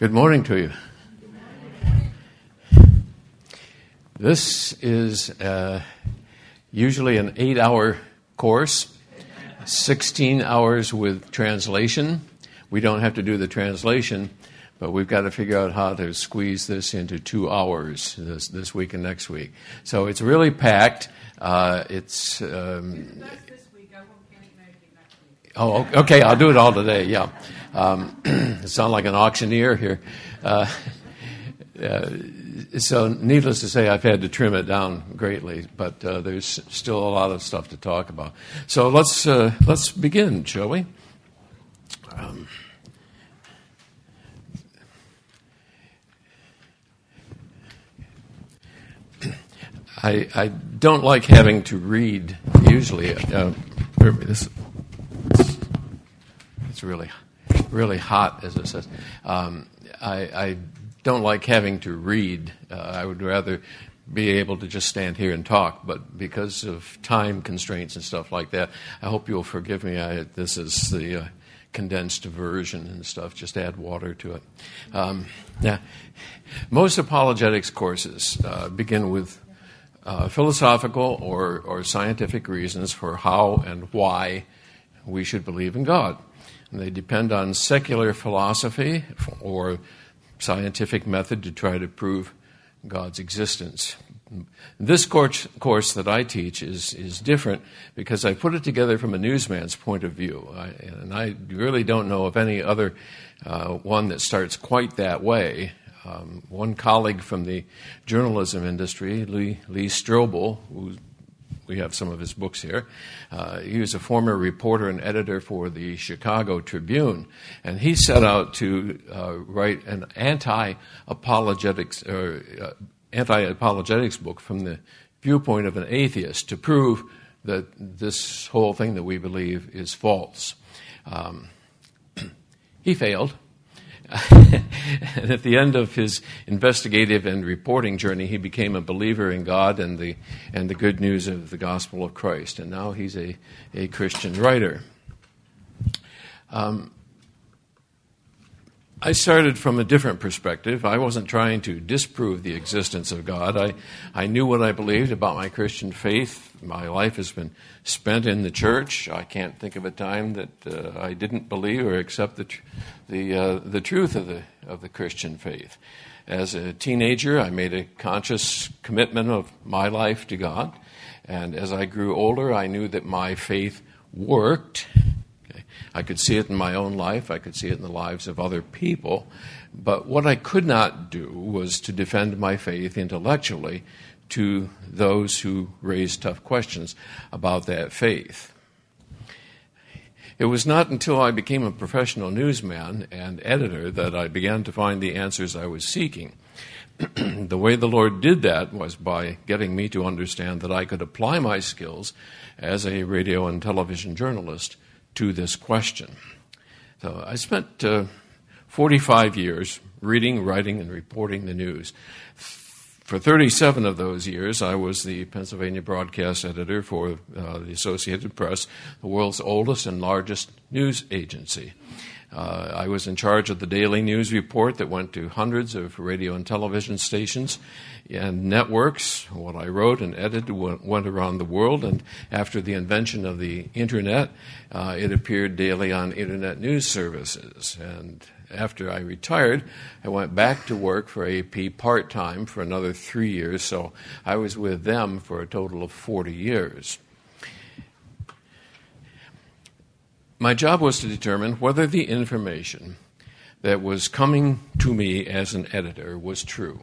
Good morning to you. This is uh, usually an eight hour course, 16 hours with translation. We don't have to do the translation, but we've got to figure out how to squeeze this into two hours this, this week and next week. So it's really packed. Uh, it's. Um, Oh, okay. I'll do it all today. Yeah. Um, sound like an auctioneer here. Uh, uh, so, needless to say, I've had to trim it down greatly, but uh, there's still a lot of stuff to talk about. So let's uh, let's begin, shall we? Um, I, I don't like having to read usually. Uh, this, it's really really hot, as it says. Um, I, I, don't like having to read. Uh, I would rather be able to just stand here and talk, but because of time constraints and stuff like that, I hope you'll forgive me. I, this is the uh, condensed version and stuff. Just add water to it. Um, yeah, most apologetics courses uh, begin with uh, philosophical or, or scientific reasons for how and why we should believe in God. They depend on secular philosophy or scientific method to try to prove God's existence. This course, course that I teach is, is different because I put it together from a newsman's point of view. I, and I really don't know of any other uh, one that starts quite that way. Um, one colleague from the journalism industry, Lee, Lee Strobel, who's we have some of his books here. Uh, he was a former reporter and editor for the Chicago Tribune, and he set out to uh, write an anti-apologetics uh, anti-apologetics book from the viewpoint of an atheist to prove that this whole thing that we believe is false. Um, he failed. And at the end of his investigative and reporting journey, he became a believer in God and the, and the good news of the gospel of Christ. And now he's a, a Christian writer. Um, I started from a different perspective. I wasn't trying to disprove the existence of God. I, I knew what I believed about my Christian faith my life has been spent in the church. I can't think of a time that uh, I didn't believe or accept the, tr- the, uh, the truth of the, of the Christian faith. As a teenager, I made a conscious commitment of my life to God. And as I grew older, I knew that my faith worked. I could see it in my own life, I could see it in the lives of other people. But what I could not do was to defend my faith intellectually to those who raised tough questions about that faith. It was not until I became a professional newsman and editor that I began to find the answers I was seeking. the way the Lord did that was by getting me to understand that I could apply my skills as a radio and television journalist to this question. So I spent uh, 45 years reading, writing, and reporting the news. For 37 of those years, I was the Pennsylvania broadcast editor for uh, the Associated Press, the world's oldest and largest news agency. Uh, I was in charge of the daily news report that went to hundreds of radio and television stations and networks. What I wrote and edited went around the world, and after the invention of the internet, uh, it appeared daily on internet news services. And after I retired, I went back to work for AP part time for another three years, so I was with them for a total of 40 years. My job was to determine whether the information that was coming to me as an editor was true,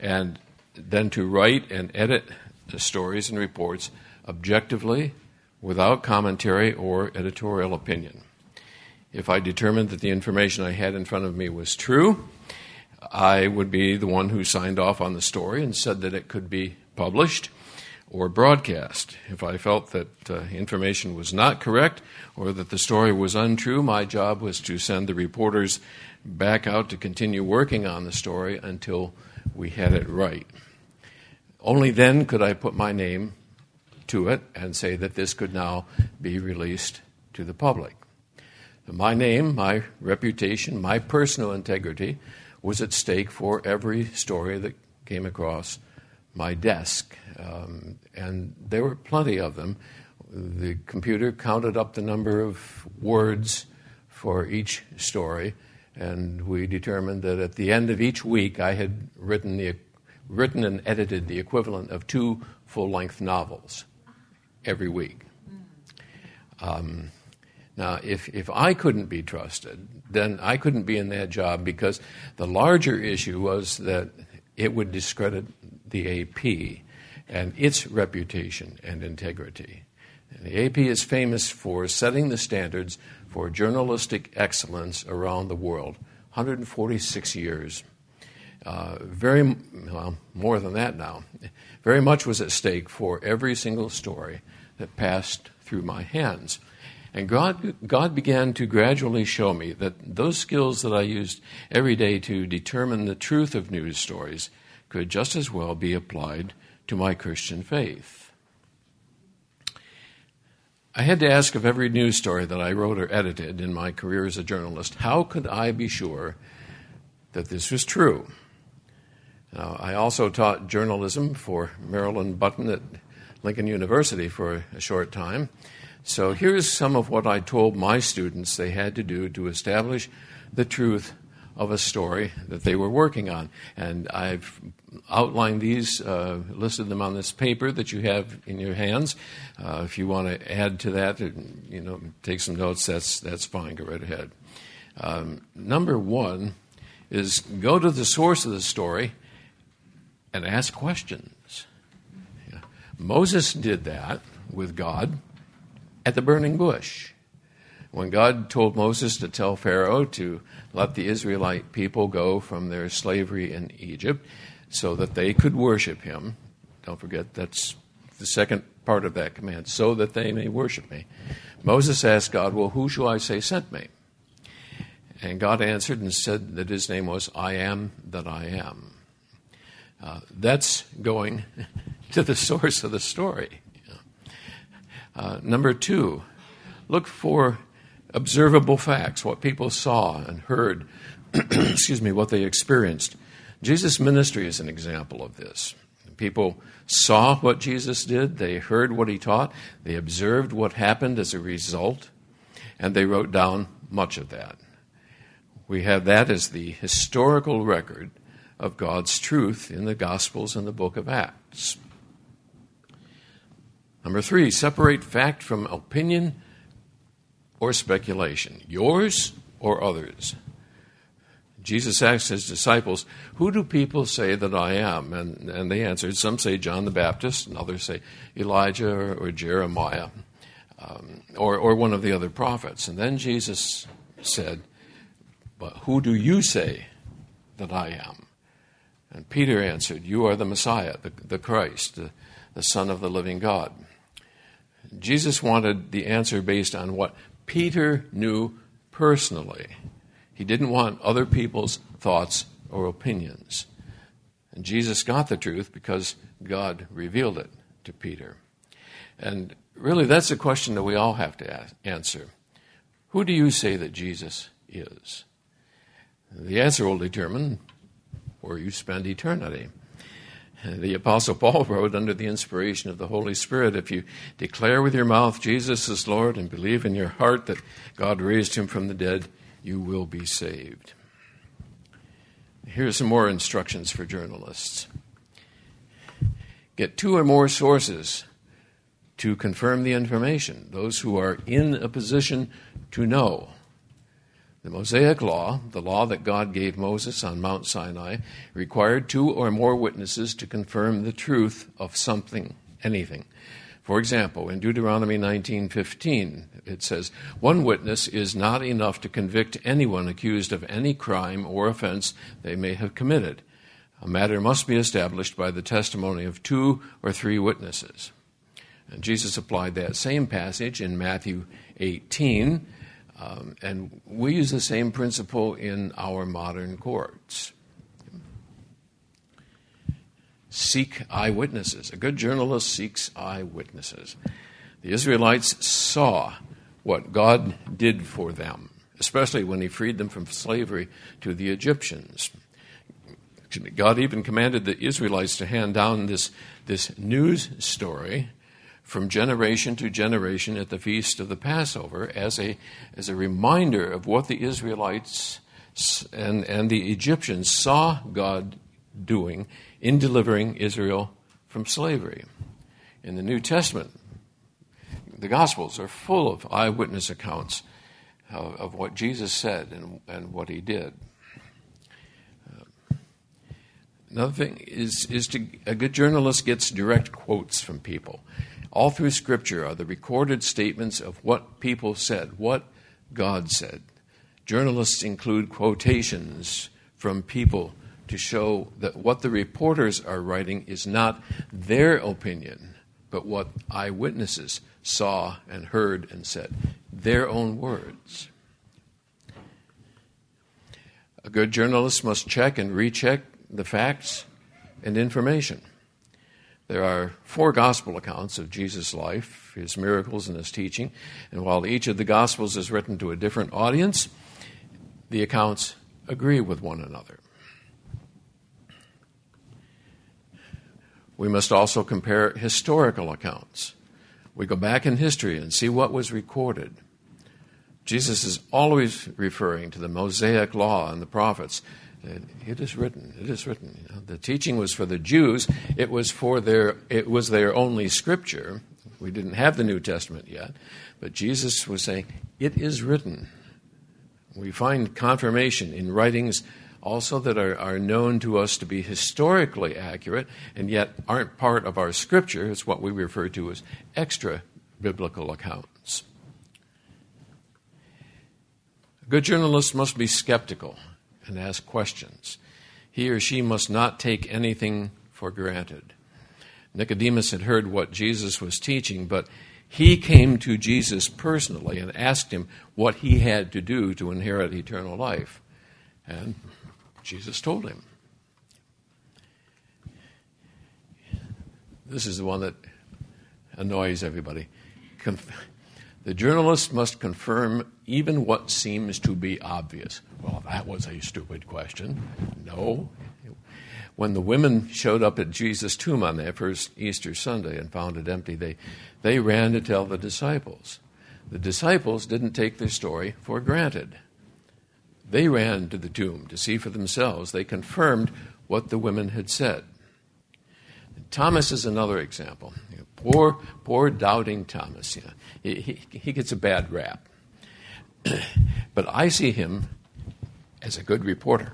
and then to write and edit the stories and reports objectively, without commentary or editorial opinion. If I determined that the information I had in front of me was true, I would be the one who signed off on the story and said that it could be published or broadcast. If I felt that uh, information was not correct or that the story was untrue, my job was to send the reporters back out to continue working on the story until we had it right. Only then could I put my name to it and say that this could now be released to the public. My name, my reputation, my personal integrity was at stake for every story that came across my desk. Um, and there were plenty of them. The computer counted up the number of words for each story, and we determined that at the end of each week I had written, the, written and edited the equivalent of two full length novels every week. Um, now, if, if I couldn't be trusted, then I couldn't be in that job because the larger issue was that it would discredit the AP and its reputation and integrity. And the AP is famous for setting the standards for journalistic excellence around the world. 146 years. Uh, very, well, more than that now. Very much was at stake for every single story that passed through my hands. And God, God began to gradually show me that those skills that I used every day to determine the truth of news stories could just as well be applied to my Christian faith. I had to ask of every news story that I wrote or edited in my career as a journalist, how could I be sure that this was true? Now, I also taught journalism for Marilyn Button at Lincoln University for a short time. So here's some of what I told my students they had to do to establish the truth of a story that they were working on. And I've outlined these, uh, listed them on this paper that you have in your hands. Uh, if you want to add to that, you know, take some notes, that's, that's fine, go right ahead. Um, number one is go to the source of the story and ask questions. Yeah. Moses did that with God at the burning bush. When God told Moses to tell Pharaoh to let the Israelite people go from their slavery in Egypt so that they could worship him, don't forget that's the second part of that command, so that they may worship me. Moses asked God, Well, who shall I say sent me? And God answered and said that his name was I am that I am. Uh, that's going to the source of the story. Uh, number two, look for observable facts, what people saw and heard, excuse me, what they experienced. Jesus' ministry is an example of this. People saw what Jesus did, they heard what he taught, they observed what happened as a result, and they wrote down much of that. We have that as the historical record of God's truth in the Gospels and the book of Acts. Number three, separate fact from opinion or speculation, yours or others. Jesus asked his disciples, Who do people say that I am? And, and they answered, Some say John the Baptist, and others say Elijah or, or Jeremiah, um, or, or one of the other prophets. And then Jesus said, But who do you say that I am? And Peter answered, You are the Messiah, the, the Christ, the, the Son of the living God. Jesus wanted the answer based on what Peter knew personally. He didn't want other people's thoughts or opinions. And Jesus got the truth because God revealed it to Peter. And really, that's a question that we all have to answer. Who do you say that Jesus is? The answer will determine where you spend eternity. The Apostle Paul wrote under the inspiration of the Holy Spirit if you declare with your mouth Jesus is Lord and believe in your heart that God raised him from the dead, you will be saved. Here are some more instructions for journalists get two or more sources to confirm the information, those who are in a position to know. The Mosaic Law, the law that God gave Moses on Mount Sinai, required two or more witnesses to confirm the truth of something, anything. For example, in Deuteronomy 19:15, it says, "One witness is not enough to convict anyone accused of any crime or offense they may have committed. A matter must be established by the testimony of two or three witnesses." And Jesus applied that same passage in Matthew 18 um, and we use the same principle in our modern courts. Seek eyewitnesses. A good journalist seeks eyewitnesses. The Israelites saw what God did for them. especially when he freed them from slavery to the Egyptians. God even commanded the Israelites to hand down this, this news story from generation to generation at the feast of the Passover as a, as a reminder of what the Israelites and, and the Egyptians saw God doing in delivering Israel from slavery. In the New Testament, the Gospels are full of eyewitness accounts of, of what Jesus said and, and what he did. Uh, another thing is, is to, a good journalist gets direct quotes from people. All through Scripture are the recorded statements of what people said, what God said. Journalists include quotations from people to show that what the reporters are writing is not their opinion, but what eyewitnesses saw and heard and said, their own words. A good journalist must check and recheck the facts and information. There are four gospel accounts of Jesus' life, his miracles, and his teaching. And while each of the gospels is written to a different audience, the accounts agree with one another. We must also compare historical accounts. We go back in history and see what was recorded. Jesus is always referring to the Mosaic law and the prophets. It is written. It is written. You know, the teaching was for the Jews. It was for their. It was their only scripture. We didn't have the New Testament yet, but Jesus was saying, "It is written." We find confirmation in writings also that are, are known to us to be historically accurate and yet aren't part of our scripture. It's what we refer to as extra biblical accounts. A good journalist must be skeptical and ask questions. He or she must not take anything for granted. Nicodemus had heard what Jesus was teaching, but he came to Jesus personally and asked him what he had to do to inherit eternal life. And Jesus told him. This is the one that annoys everybody. The journalist must confirm even what seems to be obvious. Well, that was a stupid question. No. When the women showed up at Jesus' tomb on that first Easter Sunday and found it empty, they, they ran to tell the disciples. The disciples didn't take their story for granted. They ran to the tomb to see for themselves. They confirmed what the women had said. Thomas is another example. Poor, poor doubting Thomas. You know, he, he, he gets a bad rap. but I see him as a good reporter.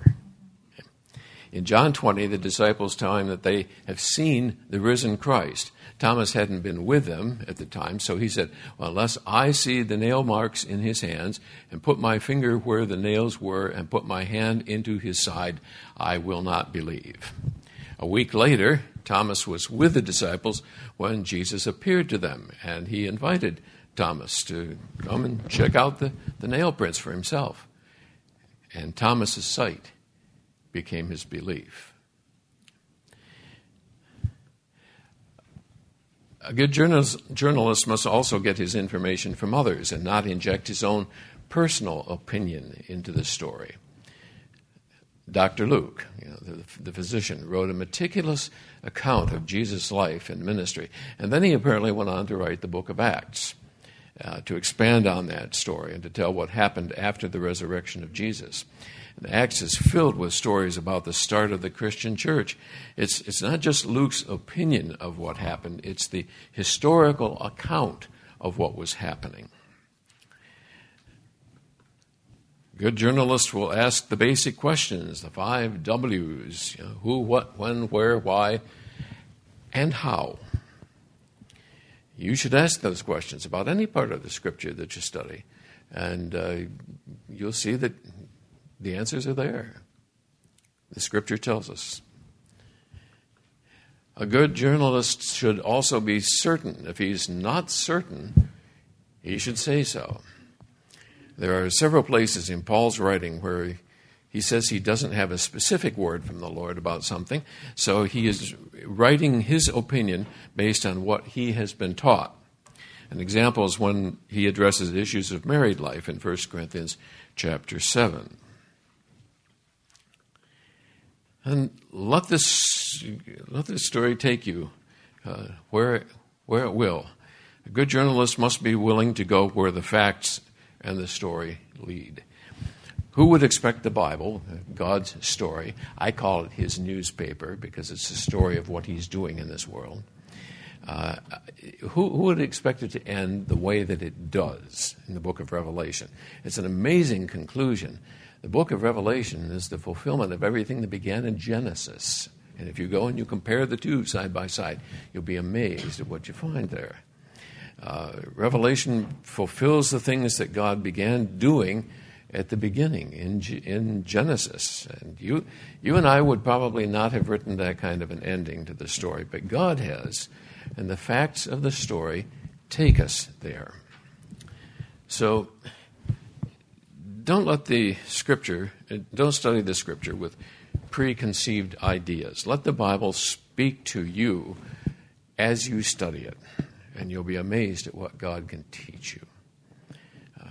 In John 20, the disciples tell him that they have seen the risen Christ. Thomas hadn't been with them at the time, so he said, well, Unless I see the nail marks in his hands, and put my finger where the nails were, and put my hand into his side, I will not believe. A week later, Thomas was with the disciples when Jesus appeared to them, and he invited Thomas to come and check out the, the nail prints for himself. And Thomas's sight became his belief. A good journalist must also get his information from others and not inject his own personal opinion into the story. Dr. Luke, you know, the, the, physician, wrote a meticulous account of Jesus' life and ministry, and then he apparently went on to write the book of Acts uh, to expand on that story and to tell what happened after the resurrection of Jesus. And Acts is filled with stories about the start of the Christian church. It's, it's not just Luke's opinion of what happened, it's the historical account of what was happening. Good journalists will ask the basic questions, the five W's you know, who, what, when, where, why, and how. You should ask those questions about any part of the scripture that you study, and uh, you'll see that the answers are there. The scripture tells us. A good journalist should also be certain. If he's not certain, he should say so. There are several places in Paul's writing where he says he doesn't have a specific word from the Lord about something, so he is writing his opinion based on what he has been taught. An example is when he addresses issues of married life in 1 Corinthians chapter 7. And let this, let this story take you uh, where, where it will. A good journalist must be willing to go where the facts and the story lead. Who would expect the Bible, God's story? I call it his newspaper because it's the story of what he's doing in this world. Uh, who, who, would expect it to end the way that it does in the book of Revelation? It's an amazing conclusion. The book of Revelation is the fulfillment of everything that began in Genesis. And if you go and you compare the two side by side, you'll be amazed at what you find there. Uh, Revelation fulfills the things that God began doing at the beginning in, in Genesis. And you, you and I would probably not have written that kind of an ending to the story, but God has. And the facts of the story take us there. So don't let the scripture, don't study the scripture with preconceived ideas. Let the Bible speak to you as you study it and you'll be amazed at what God can teach you. Uh,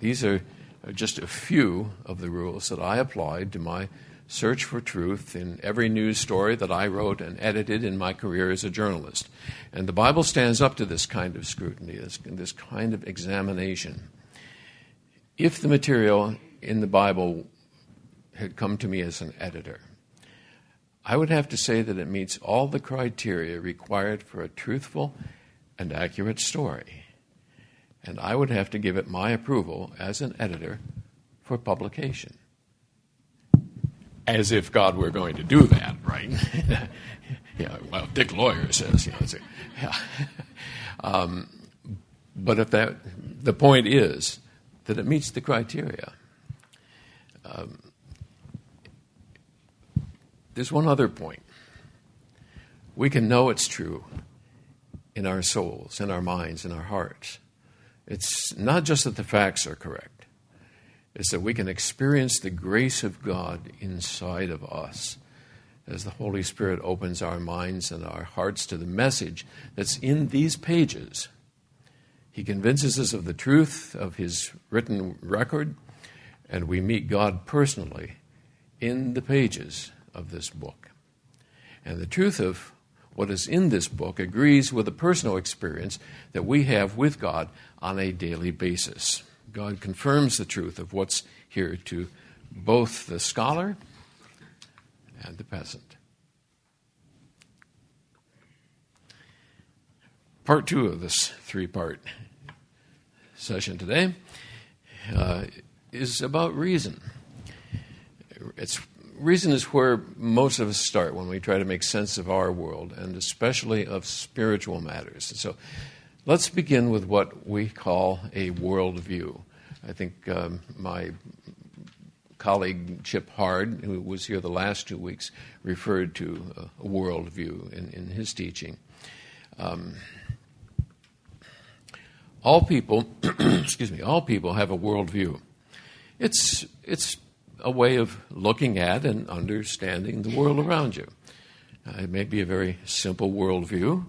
these are Uh, just a few of the rules that I applied to my search for truth in every news story that I wrote and edited in my career as a journalist. And the Bible stands up to this kind of scrutiny, this, this kind of examination. If the material in the Bible had come to me as an editor, I would have to say that it meets all the criteria required for a truthful and accurate story. And I would have to give it my approval as an editor for publication. As if God were going to do that, right? yeah, well, Dick Lawyer says, you know, a, yeah. um, but if that, the point is that it meets the criteria. Um, there's one other point. We can know it's true in our souls, in our minds, in our hearts. It's not just that the facts are correct, it's that we can experience the grace of God inside of us as the Holy Spirit opens our minds and our hearts to the message that's in these pages. He convinces us of the truth of His written record, and we meet God personally in the pages of this book. And the truth of what is in this book agrees with the personal experience that we have with God on a daily basis. God confirms the truth of what's here to both the scholar and the peasant. Part two of this three part session today uh, is about reason. It's reason is where most of us start when we try to make sense of our world, and especially of spiritual matters. So let's begin with what we call a worldview. I think um, my colleague Chip Hard, who was here the last two weeks, referred to a worldview in, in his teaching. Um, all people, excuse me, all people have a worldview. It's, it's a way of looking at and understanding the world around you. Uh, it may be a very simple worldview.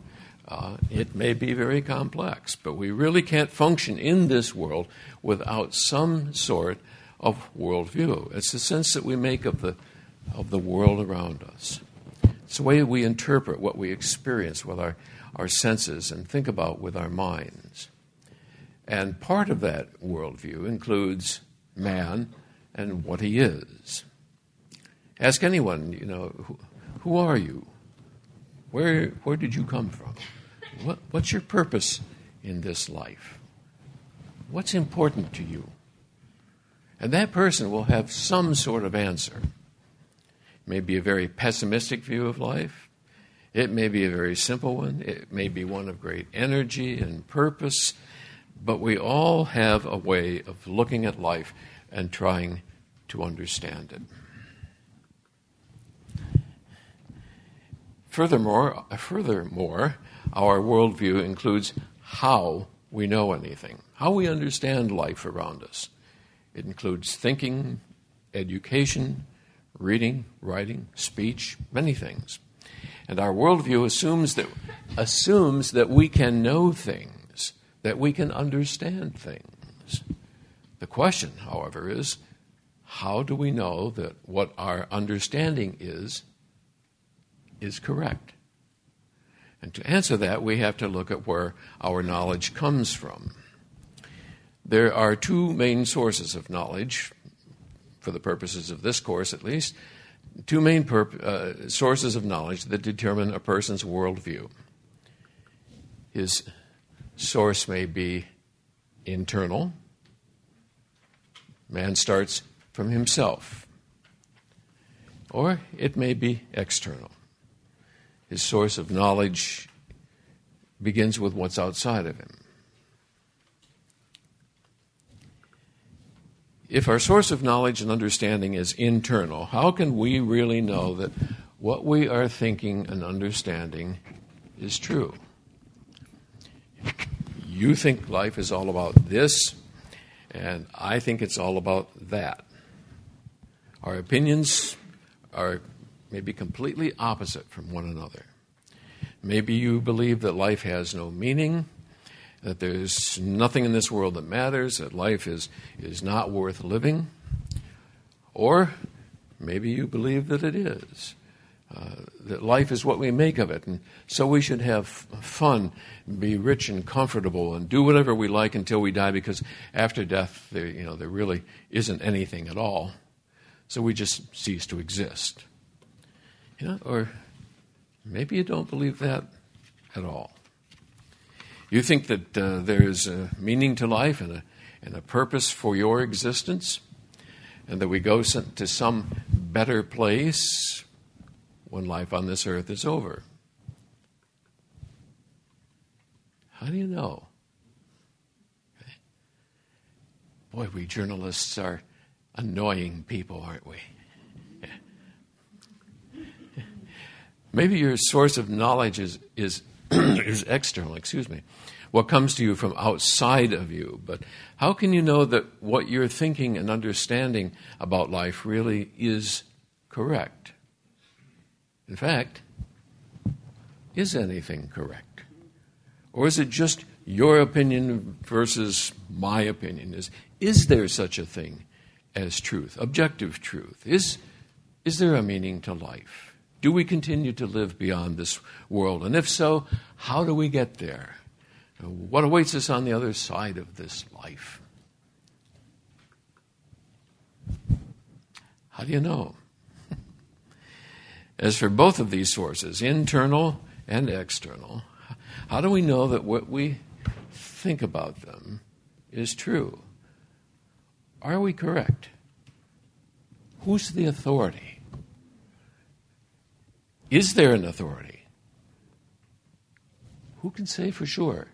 Uh, it may be very complex, but we really can't function in this world without some sort of worldview. It's the sense that we make of the, of the world around us. It's the way we interpret what we experience with our, our senses and think about with our minds. And part of that worldview includes man and what he is. Ask anyone, you know, who, who are you? Where, where did you come from? What, what's your purpose in this life? What's important to you? And that person will have some sort of answer. It may be a very pessimistic view of life. It may be a very simple one. It may be one of great energy and purpose. But we all have a way of looking at life and trying to understand it. Furthermore, furthermore, our worldview includes how we know anything, how we understand life around us. It includes thinking, education, reading, writing, speech, many things. And our worldview assumes that, assumes that we can know things that we can understand things. The question, however, is how do we know that what our understanding is is correct? And to answer that, we have to look at where our knowledge comes from. There are two main sources of knowledge, for the purposes of this course at least, two main perp- uh, sources of knowledge that determine a person's worldview. His source may be internal, man starts from himself, or it may be external. His source of knowledge begins with what's outside of him. If our source of knowledge and understanding is internal, how can we really know that what we are thinking and understanding is true? You think life is all about this, and I think it's all about that. Our opinions are maybe completely opposite from one another. Maybe you believe that life has no meaning, that there's nothing in this world that matters, that life is, is not worth living. Or maybe you believe that it is, uh, that life is what we make of it. And so we should have fun, be rich and comfortable, and do whatever we like until we die, because after death, there, you know, there really isn't anything at all. So we just cease to exist. You know, or maybe you don't believe that at all. You think that uh, there's a meaning to life and a, and a purpose for your existence, and that we go to some better place when life on this earth is over. How do you know? Boy, we journalists are annoying people, aren't we? Maybe your source of knowledge is, is, is external, excuse me. What comes to you from outside of you. But how can you know that what you're thinking and understanding about life really is correct? In fact, is anything correct? Or is it just your opinion versus my opinion? Is, is there such a thing as truth, objective truth? Is, is there a meaning to life? Do we continue to live beyond this world? And if so, how do we get there? What awaits us on the other side of this life? How do you know? As for both of these sources, internal and external, how do we know that what we think about them is true? Are we correct? Who's the authority? Is there an authority? Who can say for sure?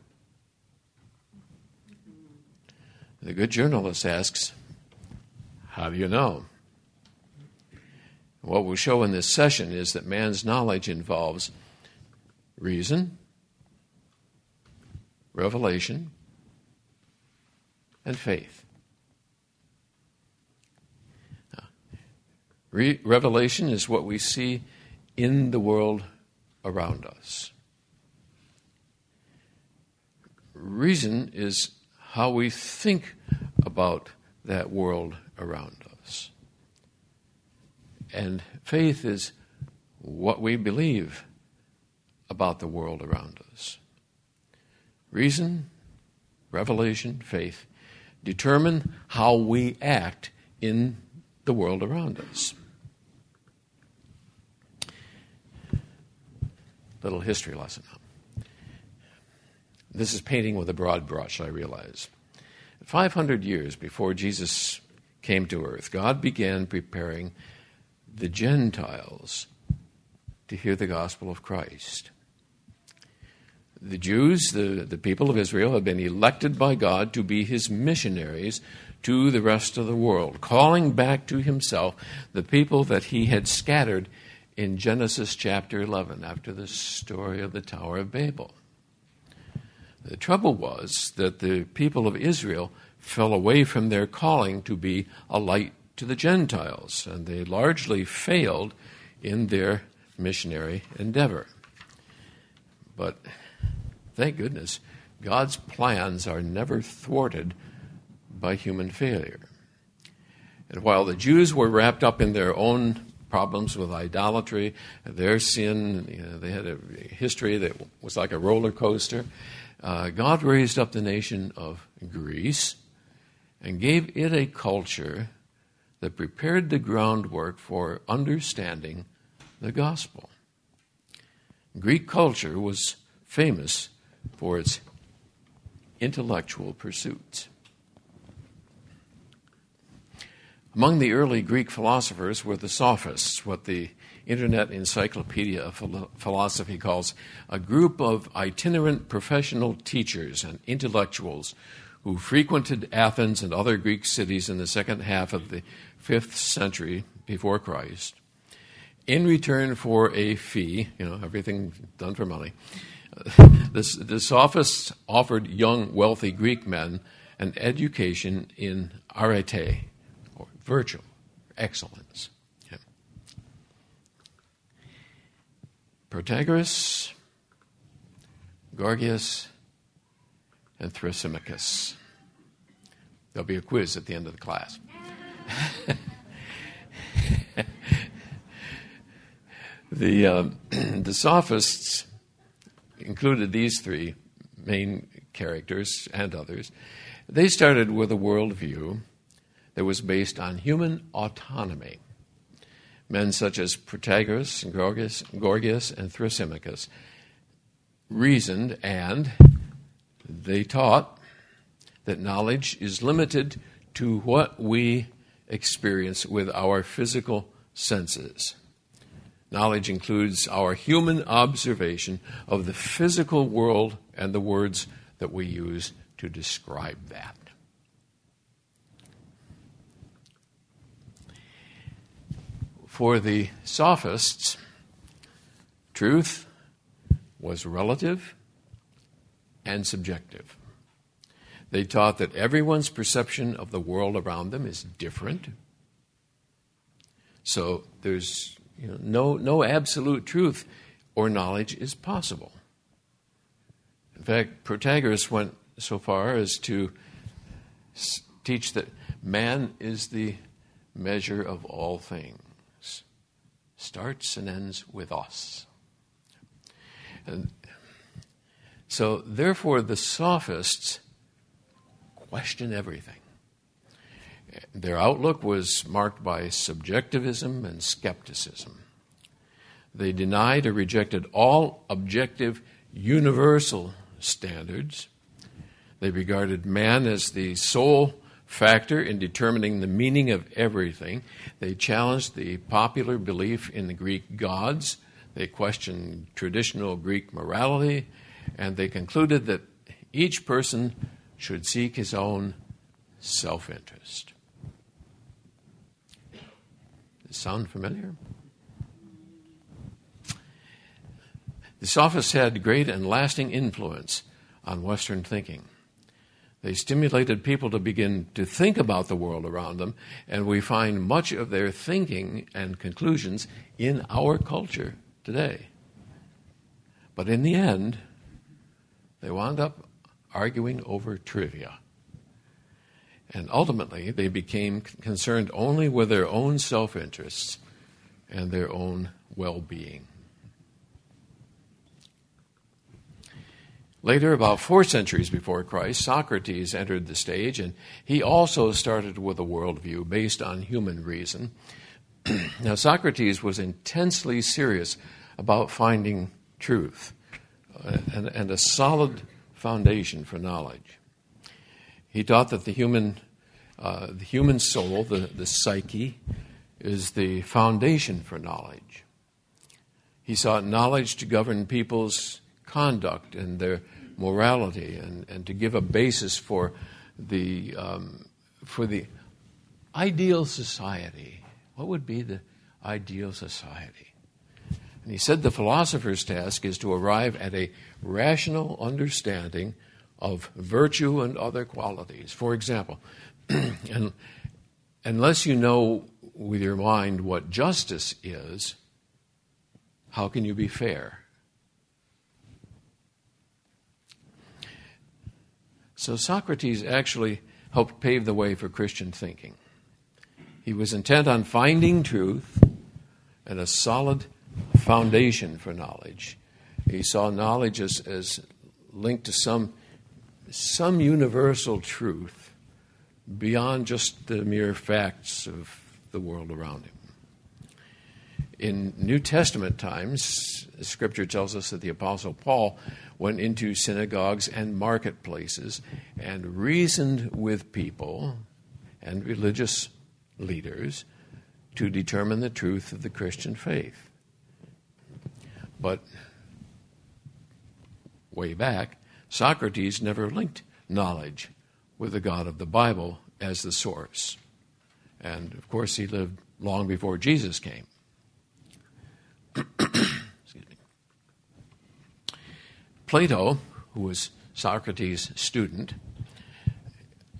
The good journalist asks, How do you know? What we'll show in this session is that man's knowledge involves reason, revelation, and faith. Re- revelation is what we see in the world around us. Reason is how we think about that world around us. And faith is what we believe about the world around us. Reason, revelation, faith determine how we act in the world around us. Little history lesson. This is painting with a broad brush, I realize. 500 years before Jesus came to earth, God began preparing the Gentiles to hear the gospel of Christ. The Jews, the, the people of Israel, had been elected by God to be his missionaries to the rest of the world, calling back to himself the people that he had scattered in Genesis chapter 11 after the story of the Tower of Babel. The trouble was that the people of Israel fell away from their calling to be a light to the Gentiles, and they largely failed in their missionary endeavor. But thank goodness, God's plans are never thwarted by human failure. And while the Jews were wrapped up in their own problems with idolatry, their sin, you know, they had a history that was like a roller coaster, uh, God raised up the nation of Greece and gave it a culture that prepared the groundwork for understanding the gospel. Greek culture was famous for its intellectual pursuits. Among the early Greek philosophers were the sophists, what the Internet Encyclopedia of Philosophy calls a group of itinerant professional teachers and intellectuals who frequented Athens and other Greek cities in the second half of the fifth century before Christ. In return for a fee, you know, everything done for money, the, the sophists offered young, wealthy Greek men an education in arete, virtue, excellence. Protagoras, Gorgias, and Thrasymachus. There'll be a quiz at the end of the class. the, uh, the sophists included these three main characters and others. They started with a worldview that was based on human autonomy. Men such as Protagoras, Gorgias, Gorgias and Thrasymachus reasoned and they taught that knowledge is limited to what we experience with our physical senses. Knowledge includes our human observation of the physical world and the words that we use to describe that. For the sophists, truth was relative and subjective. They taught that everyone's perception of the world around them is different. So there's you know, no, no absolute truth or knowledge is possible. In fact, Protagoras went so far as to teach that man is the measure of all things, starts and ends with us. And so, therefore, the sophists question everything. Their outlook was marked by subjectivism and skepticism. They denied or rejected all objective, universal standards. They regarded man as the sole factor in determining the meaning of everything. They challenged the popular belief in the Greek gods. They questioned traditional Greek morality. And they concluded that each person should seek his own self interest. Sound familiar? The sophists had great and lasting influence on Western thinking. They stimulated people to begin to think about the world around them, and we find much of their thinking and conclusions in our culture today. But in the end, they wound up arguing over trivia. And ultimately, they became concerned only with their own self interests and their own well being. Later, about four centuries before Christ, Socrates entered the stage, and he also started with a worldview based on human reason. now, Socrates was intensely serious about finding truth uh, and, and a solid foundation for knowledge. He taught that the human uh, the human soul, the, the psyche, is the foundation for knowledge. He sought knowledge to govern people's conduct and their morality and, and to give a basis for the, um, for the ideal society. What would be the ideal society? And he said the philosopher's task is to arrive at a rational understanding of virtue and other qualities. For example, and unless you know with your mind what justice is, how can you be fair? So Socrates actually helped pave the way for Christian thinking. He was intent on finding truth and a solid foundation for knowledge. He saw knowledge as, as linked to some, some universal truth beyond just the mere facts of the world around him. In New Testament times, Scripture tells us that the Apostle Paul went into synagogues and marketplaces and reasoned with people and religious leaders to determine the truth of the Christian faith. But way back, Socrates never linked knowledge with the God of the Bible as the source. And of course, he lived long before Jesus came. Plato, who was Socrates' student,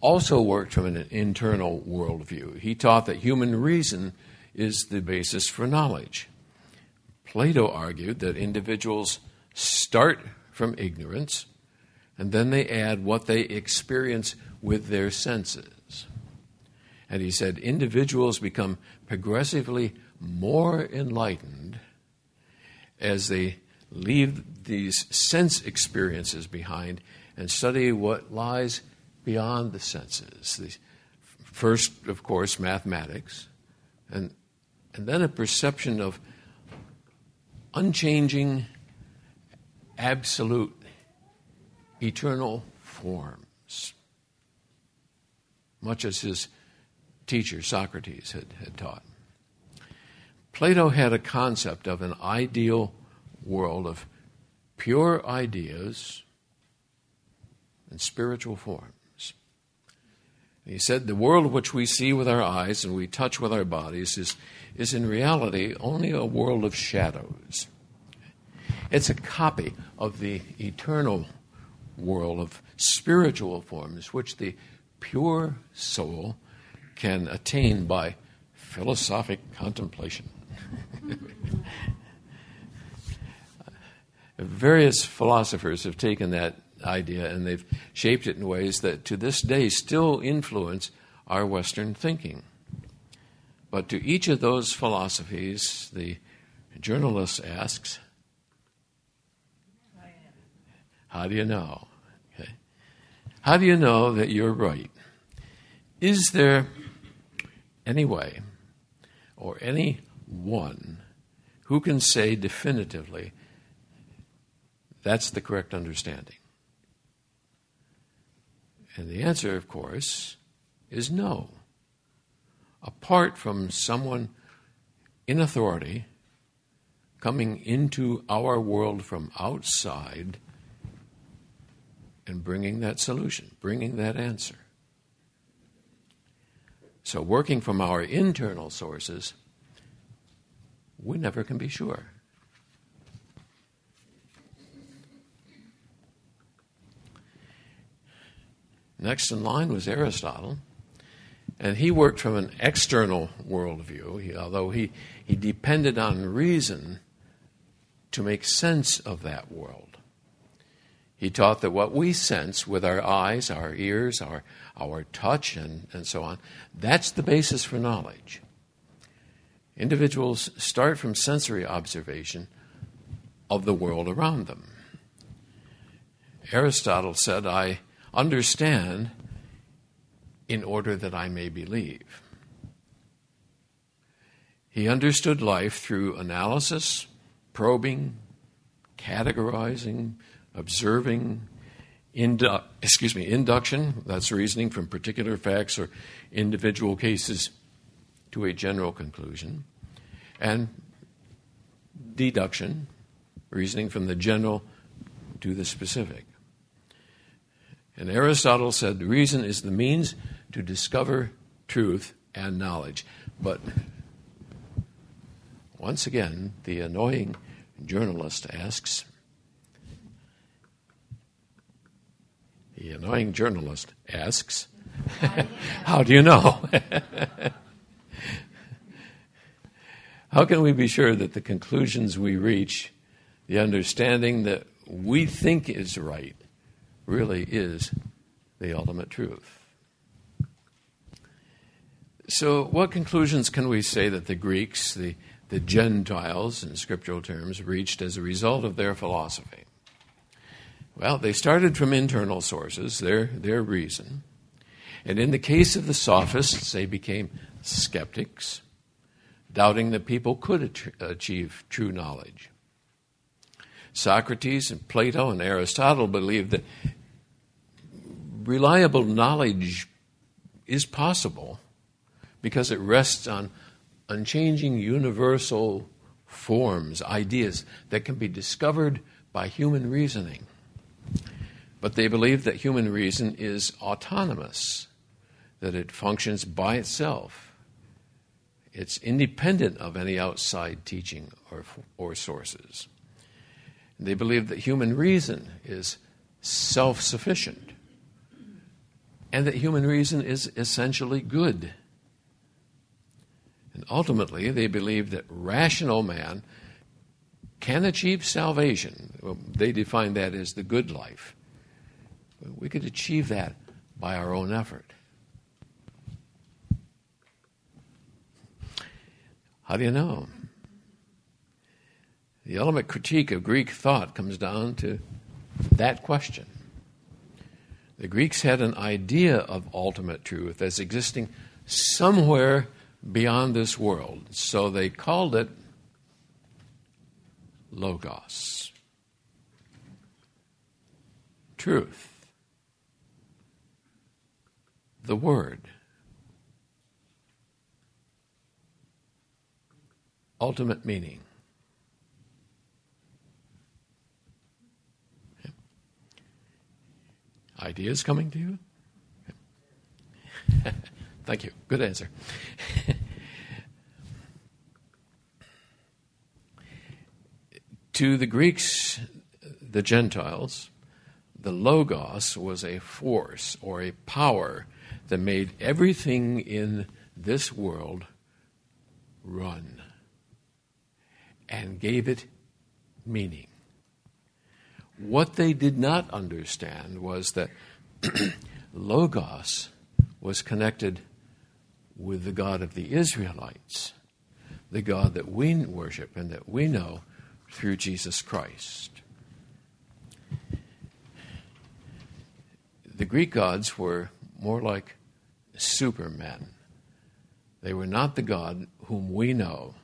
also worked from an internal worldview. He taught that human reason is the basis for knowledge. Plato argued that individuals start from ignorance and then they add what they experience with their senses. And he said individuals become progressively more enlightened as they leave these sense experiences behind and study what lies beyond the senses. The first, of course, mathematics, and, and then a perception of unchanging, absolute, eternal forms, much as his teacher, Socrates, had, had taught. Plato had a concept of an ideal world of pure ideas and spiritual forms. he said, The world which we see with our eyes and we touch with our bodies is, is in reality only a world of shadows. It's a copy of the eternal world of spiritual forms which the pure soul can attain by philosophic contemplation. Various philosophers have taken that idea and they've shaped it in ways that to this day still influence our Western thinking. But to each of those philosophies, the journalist asks, How do you know? Okay. How do you know that you're right? Is there any way or any one who can say definitively that's the correct understanding? And the answer, of course, is no. Apart from someone in authority coming into our world from outside and bringing that solution, bringing that answer. So, working from our internal sources, we never can be sure. Next in line was Aristotle, and he worked from an external worldview, he, although he, he depended on reason to make sense of that world. He taught that what we sense with our eyes, our ears, our, our touch, and, and so on, that's the basis for knowledge. Individuals start from sensory observation of the world around them. Aristotle said, I understand in order that I may believe. He understood life through analysis, probing, categorizing, observing, indu- excuse me, induction, that's reasoning from particular facts or individual cases to a general conclusion, and deduction, reasoning from the general to the specific. And Aristotle said reason is the means to discover truth and knowledge. But once again, the annoying journalist asks, the annoying journalist asks, How do you know? How can we be sure that the conclusions we reach, the understanding that we think is right, really is the ultimate truth. So, what conclusions can we say that the Greeks, the, the Gentiles in scriptural terms, reached as a result of their philosophy? Well, they started from internal sources, their, their reason. And in the case of the sophists, they became skeptics, doubting that people could achieve true knowledge. Socrates and Plato and Aristotle believed that reliable knowledge is possible because it rests on unchanging universal forms, ideas that can be discovered by human reasoning. But they believe that human reason is autonomous, that it functions by itself. It's independent of any outside teaching or, or sources. They believe that human reason is self sufficient and that human reason is essentially good. And ultimately, they believe that rational man can achieve salvation. Well, they define that as the good life. We could achieve that by our own effort. How do you know? The ultimate critique of Greek thought comes down to that question. The Greeks had an idea of ultimate truth as existing somewhere beyond this world. So they called it Logos. Truth. The Word. Ultimate meaning. Ideas coming to you? Thank you. Good answer. to the Greeks, the Gentiles, the Logos was a force or a power that made everything in this world run and gave it meaning. What they did not understand was that Logos was connected with the God of the Israelites, the God that we worship and that we know through Jesus Christ. The Greek gods were more like supermen. They were not the God whom we know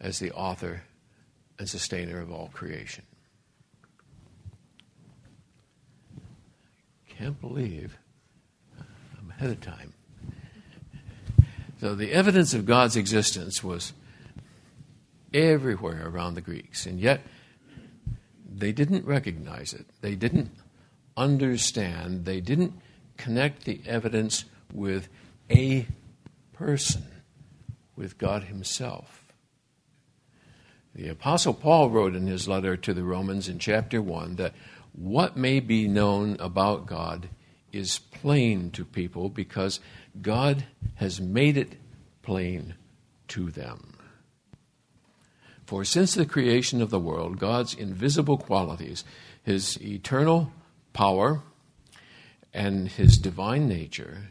as the author and sustainer of all creation. Can't believe I'm ahead of time. So the evidence of God's existence was everywhere around the Greeks, and yet they didn't recognize it. They didn't understand. They didn't connect the evidence with a person, with God Himself. The Apostle Paul wrote in his letter to the Romans in chapter 1 that what may be known about God is plain to people because God has made it plain to them. For since the creation of the world, God's invisible qualities, his eternal power, and his divine nature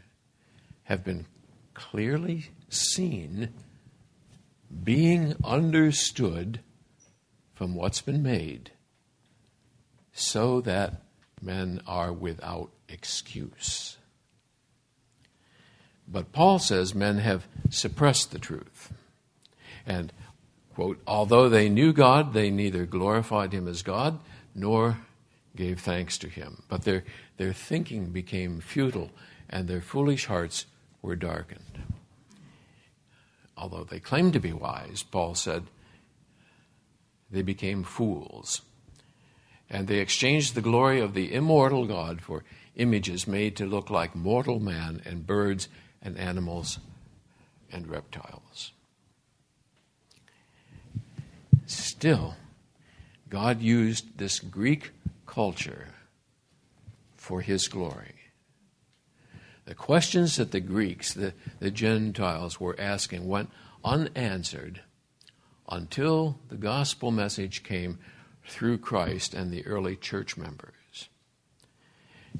have been clearly seen, being understood from what's been made, so that men are without excuse. But Paul says men have suppressed the truth. And, quote, although they knew God, they neither glorified him as God nor gave thanks to him. But their, their thinking became futile and their foolish hearts were darkened. Although they claimed to be wise, Paul said, they became fools. And they exchanged the glory of the immortal God for images made to look like mortal man and birds and animals and reptiles. Still, God used this Greek culture for his glory. The questions that the Greeks, the, the Gentiles, were asking went unanswered until the gospel message came through Christ and the early church members.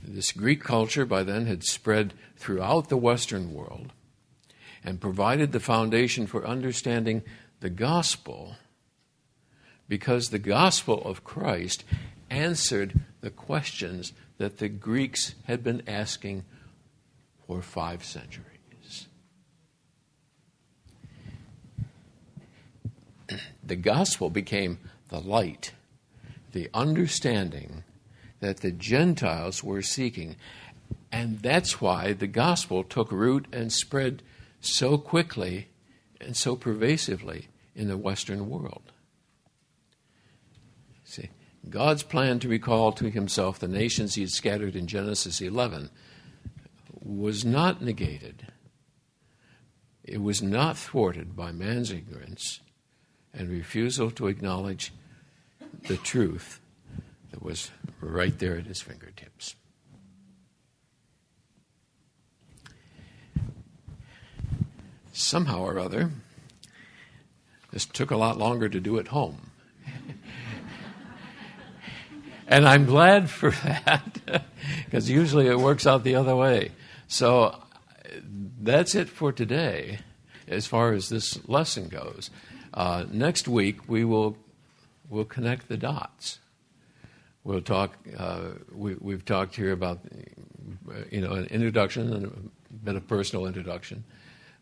This Greek culture by then had spread throughout the Western world and provided the foundation for understanding the gospel because the gospel of Christ answered the questions that the Greeks had been asking for five centuries. The gospel became the light, the understanding that the Gentiles were seeking. And that's why the gospel took root and spread so quickly and so pervasively in the Western world. See, God's plan to recall to himself the nations he had scattered in Genesis 11 was not negated. It was not thwarted by man's ignorance and refusal to acknowledge the truth that was right there at his fingertips. Somehow or other, this took a lot longer to do at home. and I'm glad for that, because usually it works out the other way. So that's it for today as far as this lesson goes. Uh, next week, we will we'll connect the dots. We'll talk. Uh, we, have talked here about, you know, an introduction and a bit of personal introduction.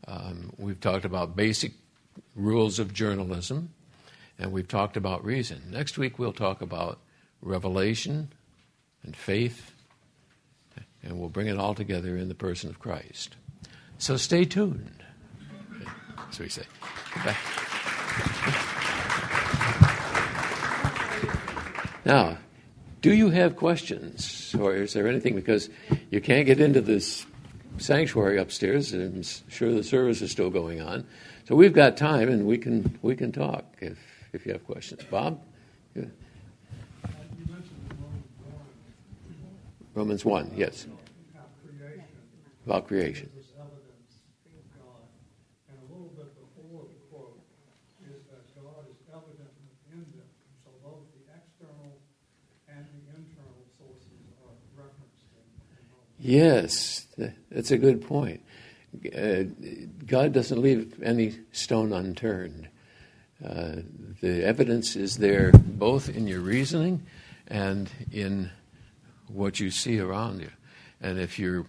Um, we've talked about basic rules of journalism, and we've talked about reason. Next week we'll talk about revelation and faith, and we'll bring it all together in the person of Christ. So stay tuned. What we say. Now, do you have questions? Or is there anything? Because you can't get into this sanctuary upstairs, and I'm sure the service is still going on. So we've got time, and we can we can talk if if you have questions. Bob. Yeah. Romans 1, yes. About creation. Yes, that's a good point. Uh, God doesn't leave any stone unturned. Uh, the evidence is there both in your reasoning and in what you see around you. And if you're,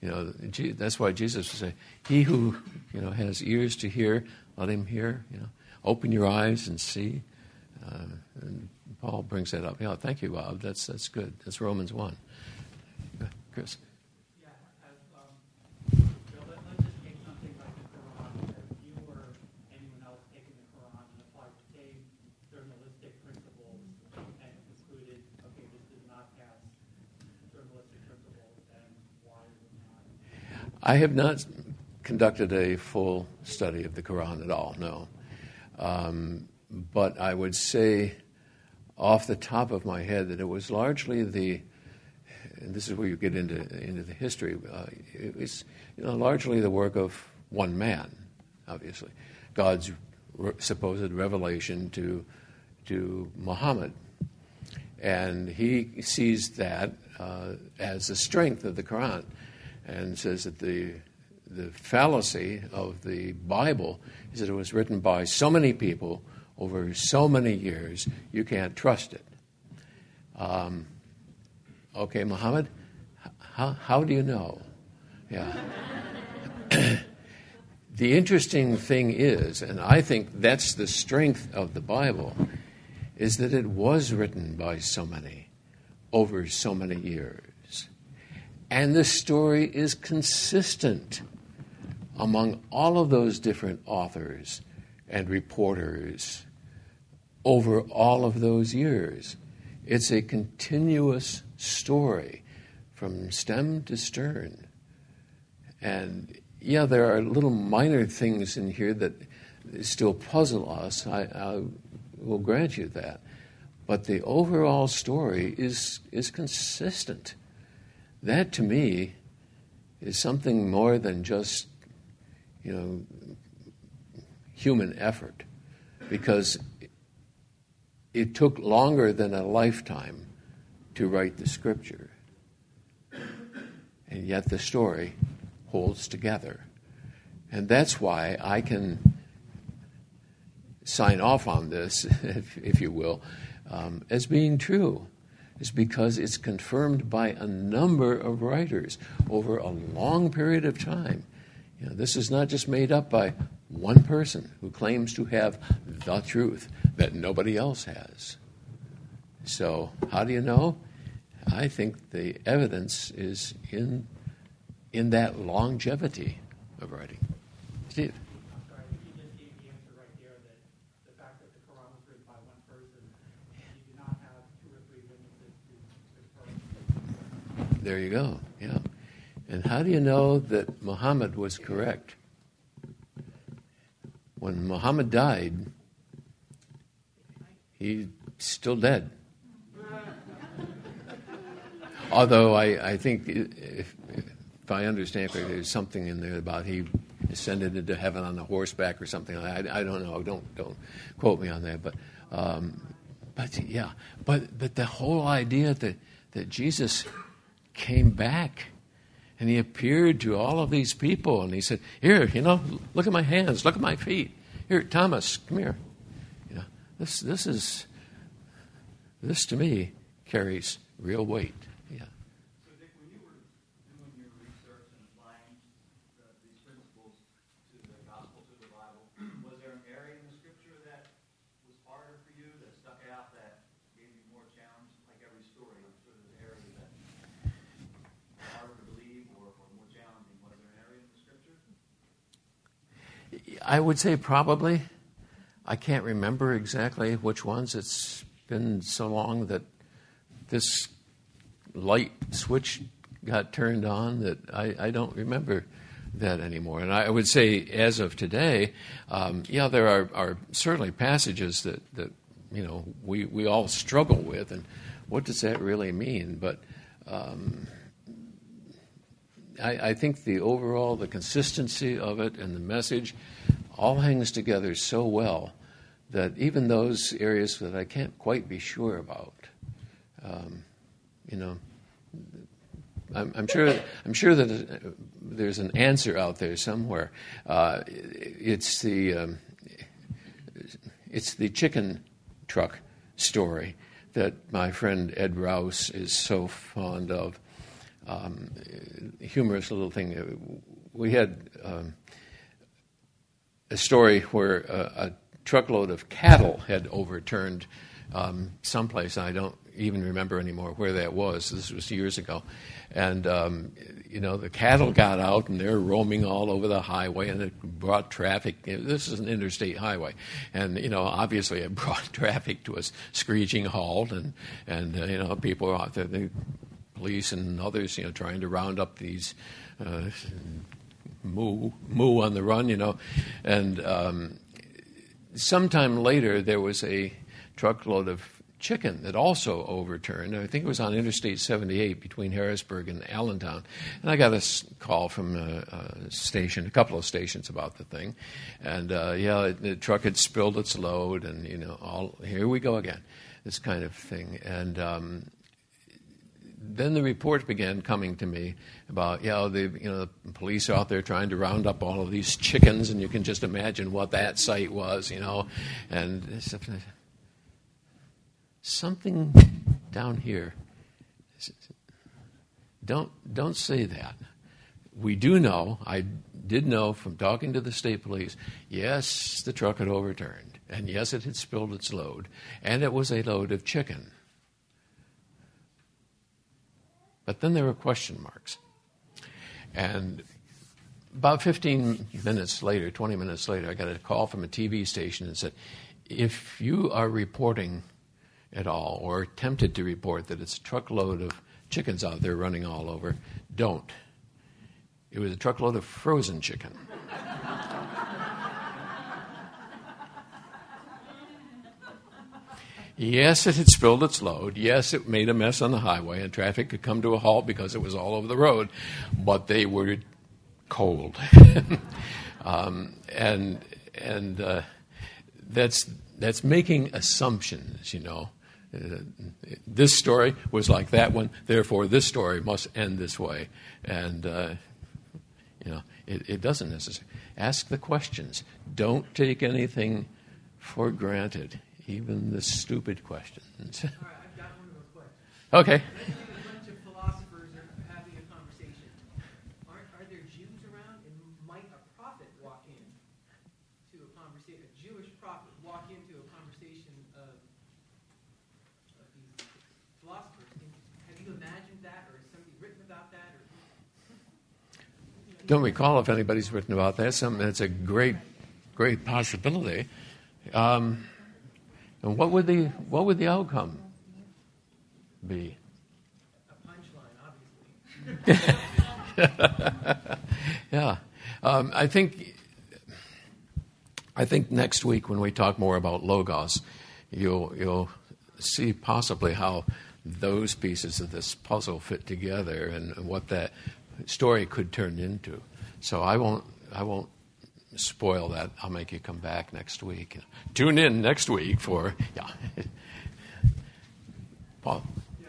you know, that's why Jesus would say, "He who you know has ears to hear, let him hear." You know, open your eyes and see. Uh, and Paul brings that up. Yeah, thank you, Bob. That's that's good. That's Romans one. Chris. I have not conducted a full study of the Quran at all, no. Um, but I would say off the top of my head that it was largely the and this is where you get into into the history. Uh, it was you know, largely the work of one man, obviously, God's re- supposed revelation to to Muhammad, and he sees that uh, as the strength of the Quran, and says that the the fallacy of the Bible is that it was written by so many people over so many years, you can't trust it. Um, Okay, Muhammad, how, how do you know? Yeah. the interesting thing is, and I think that's the strength of the Bible, is that it was written by so many over so many years. And the story is consistent among all of those different authors and reporters over all of those years. It's a continuous story from stem to stern. And yeah, there are little minor things in here that still puzzle us. I, I will grant you that. But the overall story is, is consistent. That to me is something more than just, you know, human effort. Because it took longer than a lifetime to write the scripture. and yet the story holds together. And that's why I can sign off on this, if, if you will, um, as being true, is because it's confirmed by a number of writers over a long period of time. You know, this is not just made up by one person who claims to have the truth that nobody else has. So, how do you know? I think the evidence is in, in that longevity of writing. Steve. There you go. Yeah. And how do you know that Muhammad was correct? When Muhammad died, he's still dead. Although I, I think, if, if I understand correctly, there's something in there about he ascended into heaven on a horseback or something. I, I don't know. Don't don't quote me on that. But um, but yeah. But but the whole idea that that Jesus came back and he appeared to all of these people and he said, "Here, you know, look at my hands, look at my feet. Here, Thomas, come here. You know, this this is this to me carries real weight." I would say probably. I can't remember exactly which ones. It's been so long that this light switch got turned on that I, I don't remember that anymore. And I would say, as of today, um, yeah, there are, are, certainly passages that, that you know we, we all struggle with, and what does that really mean? But um, I, I, think the overall, the consistency of it and the message all hangs together so well that even those areas that I can't quite be sure about, um, you know, I'm, I'm, sure. I'm sure that there's an answer out there somewhere. Uh, it's the um, it's the chicken truck story that my friend Ed Rouse is so fond of. Um, humorous little thing. We had um, a story where a, a truckload of cattle had overturned um, someplace. I don't even remember anymore where that was. This was years ago. And, um, you know, the cattle got out and they're roaming all over the highway and it brought traffic. This is an interstate highway. And, you know, obviously it brought traffic to a screeching halt and, and uh, you know, people are out there, the police and others, you know, trying to round up these uh, moo, moo on the run, you know. And um, sometime later, there was a truckload of chicken that also overturned. I think it was on Interstate 78 between Harrisburg and Allentown. And I got a call from a, a station, a couple of stations about the thing. And uh, yeah, the truck had spilled its load, and you know, all here we go again, this kind of thing. And um, then the reports began coming to me about, you know, the, you know, the police are out there trying to round up all of these chickens, and you can just imagine what that sight was, you know. And something down here. Don't, don't say that. We do know, I did know from talking to the state police, yes, the truck had overturned, and yes, it had spilled its load, and it was a load of chicken. But then there were question marks. And about 15 minutes later, 20 minutes later, I got a call from a TV station and said, if you are reporting at all or tempted to report that it's a truckload of chickens out there running all over, don't. It was a truckload of frozen chicken. Yes, it had spilled its load. Yes, it made a mess on the highway, and traffic could come to a halt because it was all over the road. But they were cold, um, and and uh, that's that's making assumptions, you know, uh, this story was like that one, therefore this story must end this way. And, uh, you know, it, it doesn't necessarily. Ask the questions. Don't take anything for granted, even the stupid questions. All right, I've got one more question. okay. A bunch of philosophers are having a conversation. Aren't, are there Jews around? And might a prophet walk in to a conversation, a Jewish prophet walk into a conversation of, of philosophers? Have you imagined that, or has somebody written about that? Don't recall if anybody's written about that. Something that's a great, great possibility. Um, and what would the what would the outcome be? a punchline, obviously. Yeah, um, I think I think next week when we talk more about logos, you'll you'll see possibly how those pieces of this puzzle fit together and what that story could turn into. So I won't I won't spoil that. I'll make you come back next week. Tune in next week for yeah. Paul. Yeah,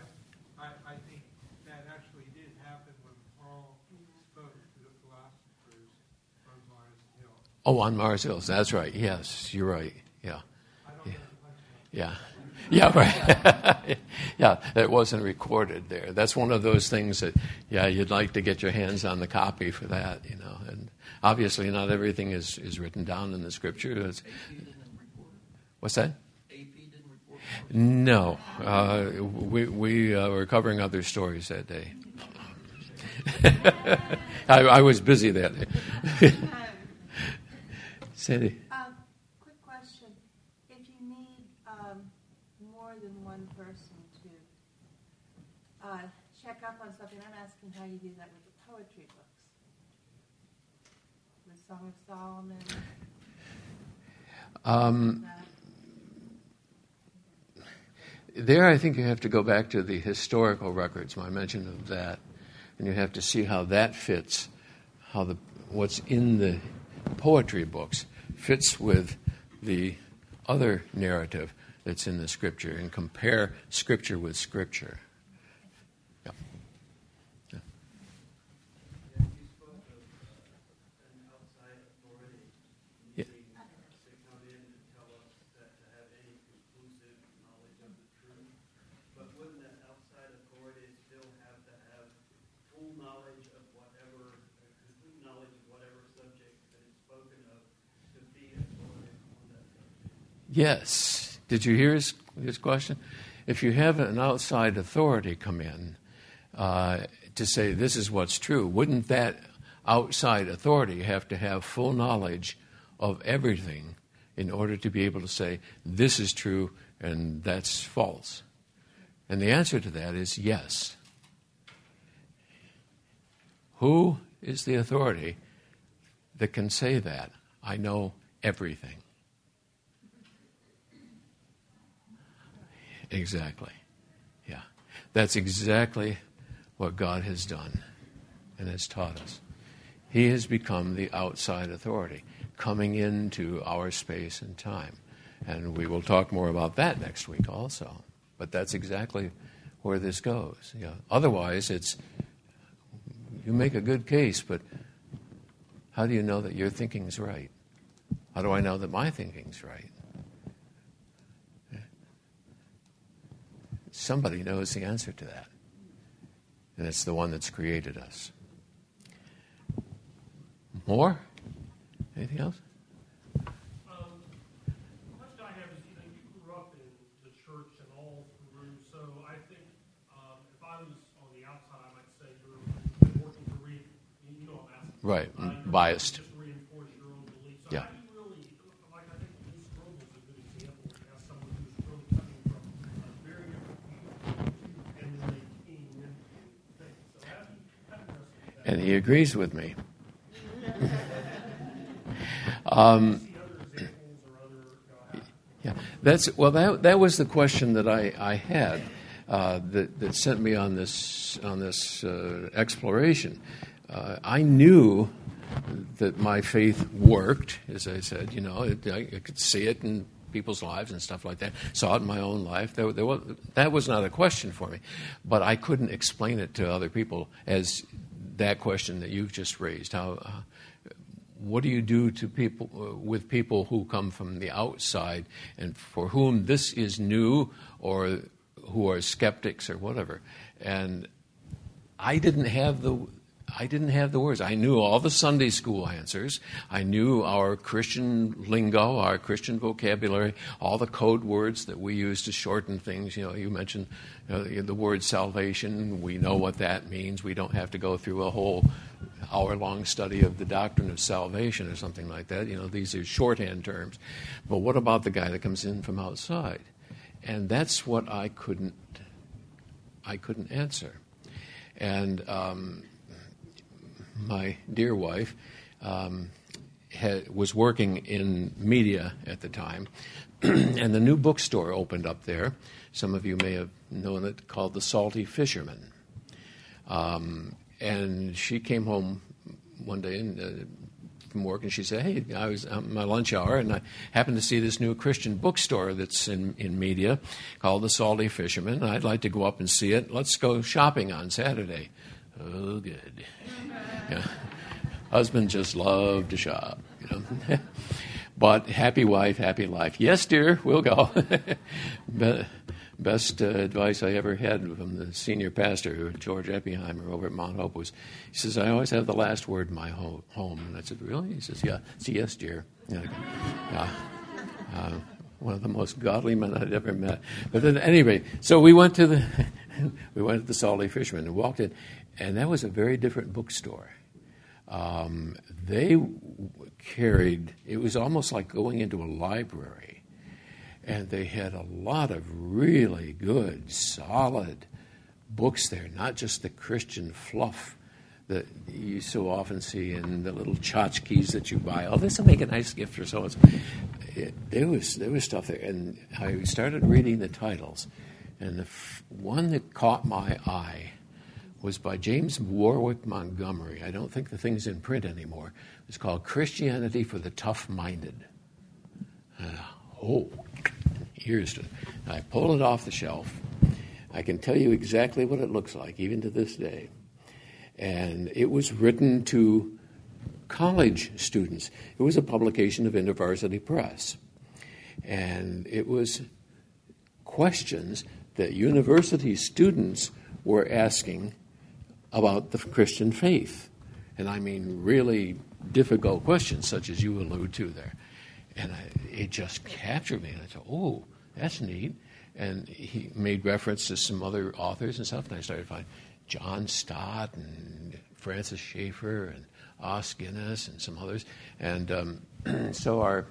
I, I think that actually did happen when Paul spoke to the philosophers on Mars Hill. Oh, on Mars Hills. That's right. Yes, you're right. Yeah. I don't know the punchline. Yeah. Yeah, right. yeah, it wasn't recorded there. That's one of those things that, yeah, you'd like to get your hands on the copy for that, you know. And obviously, not everything is, is written down in the scripture. It's, what's that? No, uh, we we uh, were covering other stories that day. I, I was busy that day. Sandy. Um, quick question. If you need um, more than one person to uh, check up on something, I'm asking how you do that with the poetry books. With Song of Solomon. Um. There, I think you have to go back to the historical records, my mention of that, and you have to see how that fits, how the what's in the poetry books fits with the other narrative that's in the scripture, and compare scripture with scripture. Yeah. Yeah. Yeah, you spoke of uh, an outside authority Yeah. needing to come in and tell us that to have any conclusive knowledge of the truth. But wouldn't that outside authority still have to have full knowledge of whatever, uh, complete knowledge of whatever subject that is spoken of to be authoritative on that subject? Yes. Did you hear his, his question? If you have an outside authority come in uh, to say this is what's true, wouldn't that outside authority have to have full knowledge of everything in order to be able to say this is true and that's false? And the answer to that is yes. Who is the authority that can say that? I know everything. Exactly. Yeah. That's exactly what God has done and has taught us. He has become the outside authority, coming into our space and time. And we will talk more about that next week also. But that's exactly where this goes. Yeah. Otherwise, it's you make a good case, but how do you know that your thinking's right? How do I know that my thinking's right? Somebody knows the answer to that. And it's the one that's created us. More? Anything else? Right, the question I have is, you know, you grew up in the church and all through, so I think um, if I was on the outside, I might say you're working to re, you know, I'm asking. Right, Uh, you're biased. Just reinforce your own beliefs. So Yeah. how do you really, like I think Bruce Strobel is a good example. As someone who's really coming from a very different view and then they came into things. So how do you, how do you wrestle with that? And he agrees with me. Um, see other examples or other, you know, Yeah, that's well. That that was the question that I I had uh, that that sent me on this on this uh, exploration. Uh, I knew that my faith worked, as I said. You know, it, I, I could see it and people's lives and stuff like that. Saw it in my own life. There, there was, that was not a question for me, but I couldn't explain it to other people as that question that you've just raised. How, uh, what do you do to people uh, with people who come from the outside and for whom this is new or who are skeptics or whatever? And I didn't have the I didn't have the words. I knew all the Sunday school answers. I knew our Christian lingo, our Christian vocabulary, all the code words that we use to shorten things. You know, you mentioned you know, the word salvation. We know what that means. We don't have to go through a whole hour long study of the doctrine of salvation or something like that. You know, these are shorthand terms. But what about the guy that comes in from outside? And that's what I couldn't I couldn't answer. And um, my dear wife um, had, was working in media at the time, and the new bookstore opened up there. Some of you may have known it, called The Salty Fisherman. Um, and she came home one day and, uh, from work, and she said, "Hey, I was at my lunch hour, and I happened to see this new Christian bookstore that's in in Media called The Salty Fisherman. I'd like to go up and see it. Let's go shopping on Saturday." Oh, good. Yeah. Husband just loved to shop, you know. but happy wife, happy life. Yes, dear, we'll go. Best uh, advice I ever had from the senior pastor, George Eppiheimer, over at Mount Hope was, he says, I always have the last word in my home. And I said, really? He says, yeah. Said, yes, dear. Yeah. Uh, one of the most godly men I'd ever met. But then, anyway, so we went to the we went to the Salty Fisherman and walked in, and that was a very different bookstore. Um, they carried, it was almost like going into a library, and they had a lot of really good, solid books there, not just the Christian fluff that you so often see in the little tchotchkes that you buy. Oh, this will make a nice gift for so and so. There was there was stuff there, and I started reading the titles, and the f- one that caught my eye was by James Warwick Montgomery. I don't think the thing's in print anymore. It's called Christianity for the Tough Minded. Uh, oh, here's it. I pull it off the shelf. I can tell you exactly what it looks like, even to this day. And it was written to college students. It was a publication of InterVarsity Press. And it was questions that university students were asking about the Christian faith. And I mean, really difficult questions, such as you allude to there. And I, it just captured me. And I thought, oh, that's neat. And he made reference to some other authors and stuff. And I started finding John Stott and Francis Schaeffer and Os Guinness and some others. And um, so our,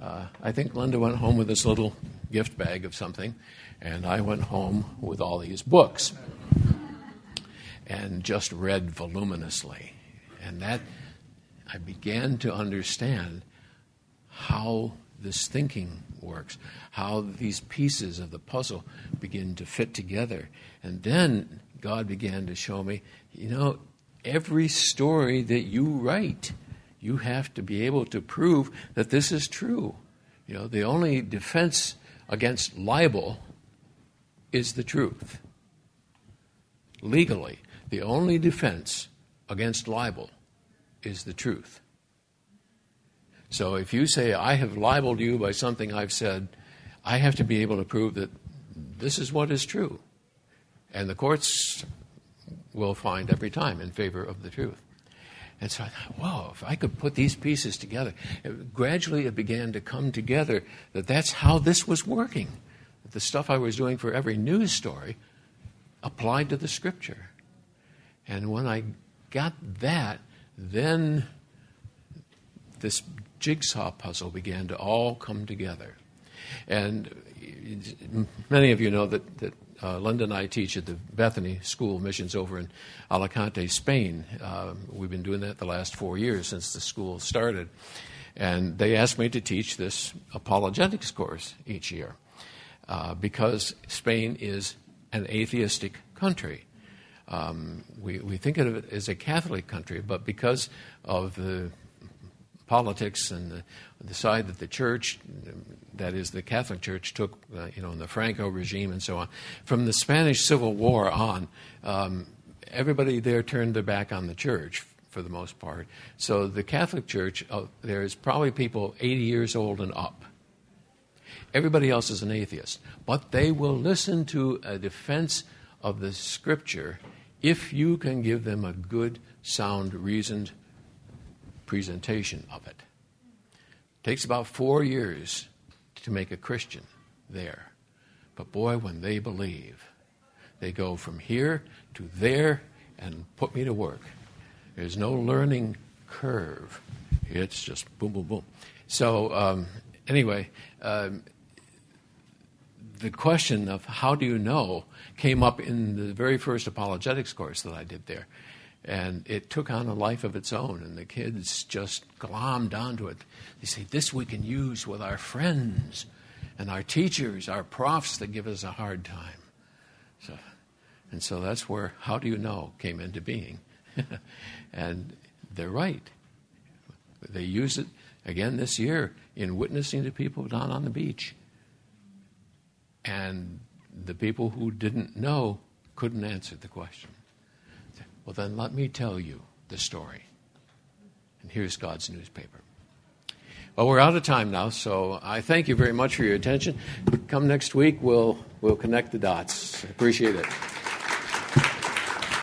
uh, I think Linda went home with this little gift bag of something, and I went home with all these books and just read voluminously. And that, I began to understand how this thinking works, how these pieces of the puzzle begin to fit together. And then God began to show me, you know, every story that you write, you have to be able to prove that this is true. You know, the only defense against libel is the truth. Legally, the only defense against libel is the truth. So if you say, I have libeled you by something I've said, I have to be able to prove that this is what is true. And the courts will find every time in favor of the truth. And so I thought, whoa, if I could put these pieces together. It, gradually it began to come together that that's how this was working. The stuff I was doing for every news story applied to the scripture. And when I got that, then this jigsaw puzzle began to all come together. And many of you know that, that uh, Linda and I teach at the Bethany School of Missions over in Alicante, Spain. Uh, we've been doing that the last four years since the school started. And they asked me to teach this apologetics course each year uh, because Spain is an atheistic country. Um, we, we think of it as a Catholic country, but because of the politics and the, the side that the church, that is the Catholic Church, took, uh, you know, in the Franco regime and so on. From the Spanish Civil War on, um, everybody there turned their back on the church for the most part. So the Catholic Church, uh, there's probably people 80 years old and up. Everybody else is an atheist. But they will listen to a defense of the Scripture if you can give them a good, sound, reasoned presentation of it. it takes about four years to make a Christian there. But boy, when they believe, they go from here to there and put me to work. There's no learning curve. It's just boom, boom, boom. So, um, anyway, um, the question of how do you know came up in the very first apologetics course that I did there. And it took on a life of its own, and the kids just glommed onto it. They say, This we can use with our friends and our teachers, our profs that give us a hard time. So, and so that's where How Do You Know came into being. and they're right. They use it again this year in witnessing to people down on the beach. And the people who didn't know couldn't answer the question. Well, then let me tell you the story. And here's God's newspaper. Well, we're out of time now, so I thank you very much for your attention. Come next week, we'll, we'll connect the dots. Appreciate it.